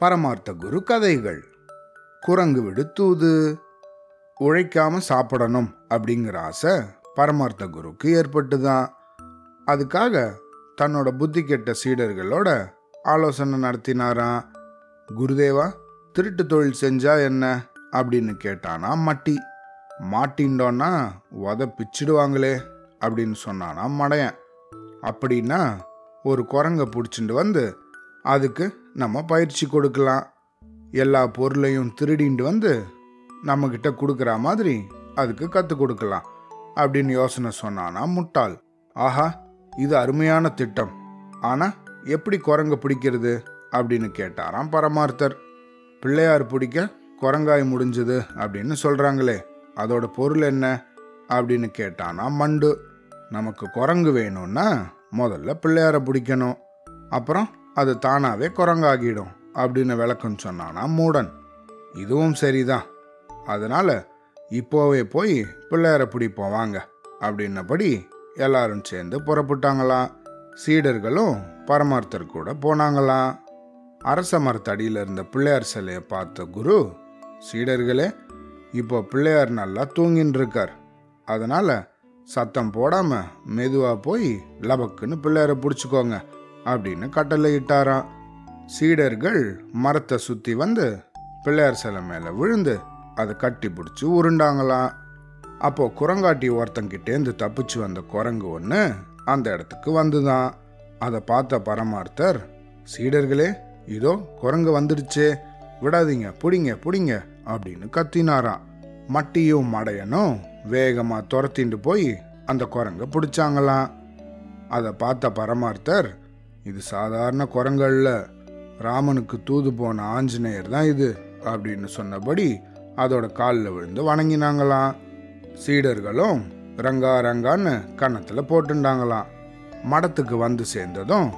பரமார்த்த குரு கதைகள் குரங்கு விடு தூது உழைக்காம சாப்பிடணும் அப்படிங்கிற ஆசை பரமார்த்த குருக்கு ஏற்பட்டுதான். அதுக்காக தன்னோட புத்தி கெட்ட சீடர்களோட ஆலோசனை நடத்தினாராம். குருதேவா திருட்டு தொழில் செஞ்சா என்ன? அப்படின்னு கேட்டானா மட்டி. மாட்டின்டோன்னா உத பிச்சிடுவாங்களே அப்படின்னு சொன்னானா மடையன். அப்படின்னா ஒரு குரங்கை பிடிச்சிட்டு வந்து அதுக்கு நம்ம பயிற்சி கொடுக்கலாம். எல்லா பொருளையும் திருடிண்டு வந்து நம்மக்கிட்ட கொடுக்குற மாதிரி அதுக்கு கற்றுக் கொடுக்கலாம். அப்படின்னு யோசனை சொன்னானா முட்டாள். ஆஹா இது அருமையான திட்டம். ஆனால் எப்படி குரங்க பிடிக்கிறது? அப்படின்னு கேட்டாராம் பரமார்த்தர். பிள்ளையார் பிடிக்க குரங்காய் முடிஞ்சது அப்படின்னு சொல்கிறாங்களே அதோட பொருள் என்ன? அப்படின்னு கேட்டானா மண்டு. நமக்கு குரங்கு வேணும்னா முதல்ல பிள்ளையாரை பிடிக்கணும். அப்புறம் அது தானாவே குரங்காகிடும் அப்படின்னு விளக்கம் சொன்னானா மூடன். இதுவும் சரிதான். அதனால இப்போவே போய் பிள்ளையார பிடிப்போம் வாங்க அப்படின்னபடி எல்லாரும் சேர்ந்து புறப்பட்டாங்களாம். சீடர்களும் பரமார்த்தர் கூட போனாங்களாம். அரச மரத்தடியில் இருந்த பிள்ளையார் சிலையை பார்த்த குரு சீடர்களே இப்போ பிள்ளையார் நல்லா தூங்கின்னு இருக்கார். அதனால சத்தம் போடாம மெதுவாக போய் லபக்குன்னு பிள்ளையாரை பிடிச்சிக்கோங்க. அப்படின்னு கட்டளை இட்டாராம். சீடர்கள் மரத்தை சுத்தி வந்து பிள்ளையார் சிலை மேல விழுந்து அதை கட்டி பிடிச்சி உருண்டாங்களாம். அப்போ குரங்காட்டி ஒருத்தங்கிட்டேந்து தப்பிச்சு வந்த குரங்கு ஒன்று அந்த இடத்துக்கு வந்துதான். அதை பார்த்த பரமார்த்தர் சீடர்களே இதோ குரங்கு வந்துடுச்சே. விடாதீங்க பிடிங்க பிடிங்க அப்படின்னு கத்தினாராம். மட்டியும் மடையனும் வேகமாக துரத்திண்டு போய் அந்த குரங்கை பிடிச்சாங்களாம். அதை பார்த்த பரமார்த்தர் இது சாதாரண குரங்கல்ல ராமனுக்கு தூது போன ஆஞ்சநேயர் தான் இது அப்படின்னு சொன்னபடி அதோட காலில் விழுந்து வணங்கினாங்களாம். சீடர்களும் ரங்கா ரங்கான்னு கன்னத்தில் போட்டுண்டாங்களாம். மடத்துக்கு வந்து சேர்ந்ததும்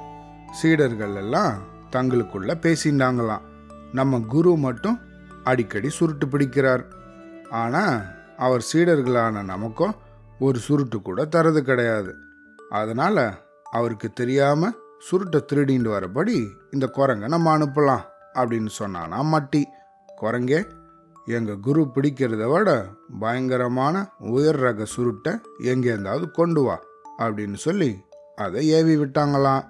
சீடர்கள் எல்லாம் தங்களுக்குள்ள பேசிண்டாங்களாம். நம்ம குரு மட்டும் அடிக்கடி சுருட்டு பிடிக்கிறார். ஆனால் அவர் சீடர்களான நமக்கும் ஒரு சுருட்டு கூட தரது கிடையாது. அதனால் அவருக்கு தெரியாமல் சுருட்டை திருடிண்டு வரபடி இந்த குரங்கை நம்ம அனுப்பலாம் அப்படின்னு சொன்னானா மட்டி. குரங்கே எங்கள் குரு பிடிக்கிறத விட பயங்கரமான உயர் ரக சுருட்டை எங்கேருந்தாவது கொண்டு வா அப்படின்னு சொல்லி அதை ஏவி விட்டாங்களாம்.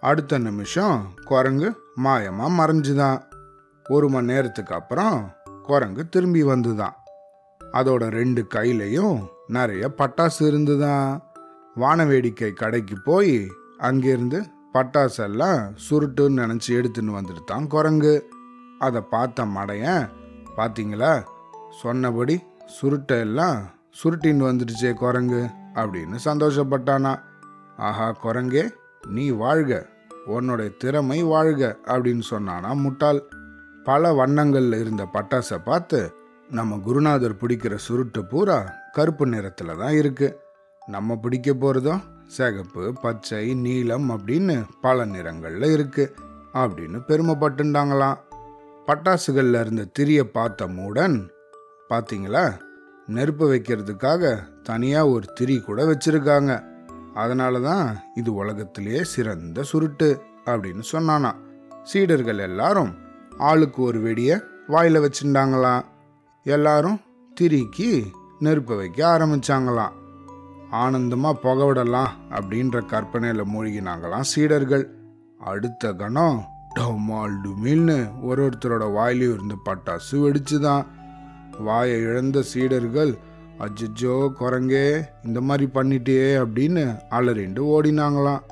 அடுத்த நிமிஷம் குரங்கு மாயமாக மறைஞ்சுதான். ஒரு மணி நேரத்துக்கு அப்புறம் குரங்கு திரும்பி வந்துதான். அதோட ரெண்டு கையிலையும் நிறைய பட்டாசு இருந்துதான். வானவேடிக்கை கடைக்கு போய் அங்கிருந்து பட்டாசெல்லாம் சுருட்டுன்னு நினச்சி எடுத்துன்னு வந்துட்டு தான் குரங்கு. அதை பார்த்த மடையன் பார்த்தீங்களா சொன்னபடி சுருட்டை எல்லாம் சுருட்டின்னு வந்துடுச்சே குரங்கு அப்படின்னு சந்தோஷப்பட்டானா. ஆஹா குரங்கே நீ வாழ்க உன்னுடைய திறமை வாழ்க அப்படின்னு சொன்னானா முட்டாள். பல வண்ணங்களில் இருந்த பட்டாசை பார்த்து நம்ம குருநாதர் பிடிக்கிற சுருட்டு பூரா கருப்பு நிறத்தில் தான் இருக்குது நம்ம பிடிக்க போகிறதோ சிகப்பு பச்சை நீலம் அப்படின்னு பல நிறங்களில் இருக்குது அப்படின்னு பெருமைப்பட்டுண்டாங்களாம். பட்டாசுகளில் இருந்த திரிய பார்த்த மூடன் பார்த்தீங்களா நெருப்பு வைக்கிறதுக்காக தனியாக ஒரு திரி கூட வச்சுருக்காங்க. அதனால தான் இது உலகத்திலேயே சிறந்த சுருட்டு அப்படின்னு சொன்னானா சீடர்கள் எல்லாரும் ஆளுக்கு ஒரு வெடியை வாயில் வச்சுட்டாங்களாம் எல்லாரும் திரிக்கு நெருப்பு வைக்க ஆரம்பிச்சாங்களாம். ஆனந்தமாக புக விடலாம் அப்படின்ற கற்பனையில் மூழ்கினாங்களாம் சீடர்கள். அடுத்த கணம் டமால் டுமில்னு ஒரு ஒருத்தரோட வாயிலையும் இருந்து பட்டாசு வெடிச்சுதான். வாயை இழந்த சீடர்கள் அஜிஜோ குரங்கே இந்த மாதிரி பண்ணிட்டே அப்படின்னு அலறிண்டு ஓடினாங்களாம்.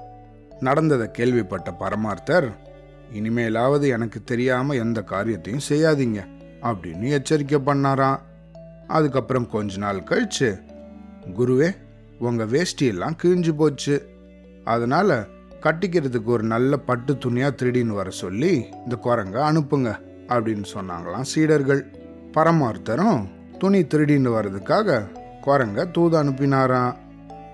நடந்ததை கேள்விப்பட்ட பரமார்த்தர் இனிமேலாவது எனக்கு தெரியாமல் எந்த காரியத்தையும் செய்யாதீங்க அப்படின்னு எச்சரிக்கை பண்ணாராம். அதுக்கப்புறம் கொஞ்ச நாள் கழிச்சு குருவே உங்கள் வேஷ்டியெல்லாம் கிழிஞ்சு போச்சு. அதனால் கட்டிக்கிறதுக்கு ஒரு நல்ல பட்டு துணியாக திருடின்னு வர சொல்லி இந்த குரங்க அனுப்புங்க அப்படின்னு சொன்னாங்களாம் சீடர்கள். பரமார்த்தரும் துணி திருடின்னு வர்றதுக்காக குரங்க தூது அனுப்பினாராம்.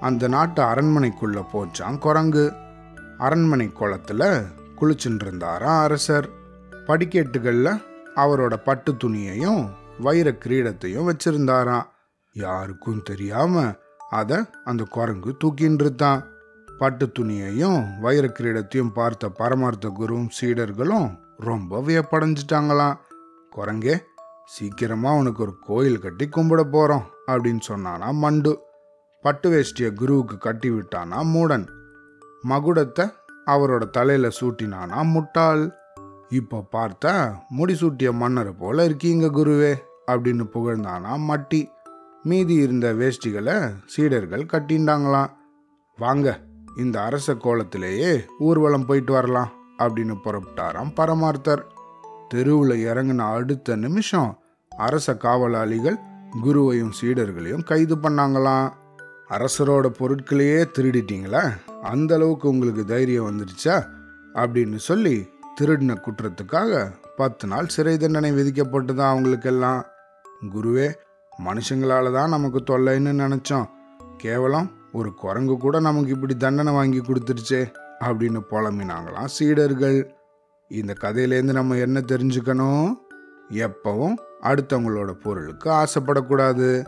அந்த நாட்டு அரண்மனைக்குள்ளே போச்சான் குரங்கு. அரண்மனை குளத்துல குளிச்சுட்டு இருந்தாராம் அரசர். படிக்கட்டுகளில் அவரோட பட்டு துணியையும் வைர கிரீடத்தையும் வச்சிருந்தாராம். யாருக்கும் தெரியாமல் அதை அந்த குரங்கு தூக்கின்னு இருந்தான் பட்டு துணியையும் வைர கிரீடத்தையும் பார்த்த பரமார்த்த குருவும் சீடர்களும் ரொம்ப வியப்படைஞ்சிட்டாங்களாம். குரங்கே சீக்கிரமா உனக்கு ஒரு கோயில் கட்டி கும்பிட போறோம் அப்படின்னு சொன்னானா மண்டு. பட்டு வேஷ்டிய குருவுக்கு கட்டி விட்டானா மூடன். மகுடத்தை அவரோட தலையில சூட்டினானா முட்டாள். இப்போ பார்த்தா முடிசூட்டிய மன்னர் போல இருக்கீங்க குருவே அப்படின்னு புகழ்ந்தானா மட்டி. மீதி இருந்த வேஷ்டிகளை சீடர்கள் கட்டிண்டாங்களாம். வாங்க இந்த அரச கோலத்திலேயே ஊர்வலம் போயிட்டு வரலாம் அப்படின்னு புறப்பட்டாராம் பரமார்த்தர். தெருவில் இறங்கின அடுத்த நிமிஷம் அரச காவலாளிகள் குருவையும் சீடர்களையும் கைது பண்ணாங்களாம். அரசரோட பொருட்களையே திருடிட்டீங்களா அந்த அளவுக்கு உங்களுக்கு தைரியம் வந்துடுச்சா அப்படின்னு சொல்லி திருடின குற்றத்துக்காக பத்து நாள் சிறை தண்டனை விதிக்கப்பட்டுதான் அவங்களுக்கெல்லாம். குருவே மனுஷங்களால தான் நமக்கு தொல்லைன்னு நினச்சோம். கேவலம் ஒரு குரங்கு கூட நமக்கு இப்படி தண்டனை வாங்கி கொடுத்துருச்சே அப்படின்னு புலம்பினாங்களாம் சீடர்கள். இந்த கதையிலேருந்து நம்ம என்ன தெரிஞ்சுக்கணும்? எப்பவும் அடுத்தவங்களோட பொருளுக்கு ஆசைப்படக்கூடாது.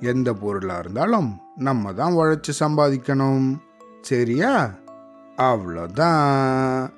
எந்த பொருளாக இருந்தாலும் நம்ம தான் உழைச்சி சம்பாதிக்கணும். சரியா? அவ்வளோதான்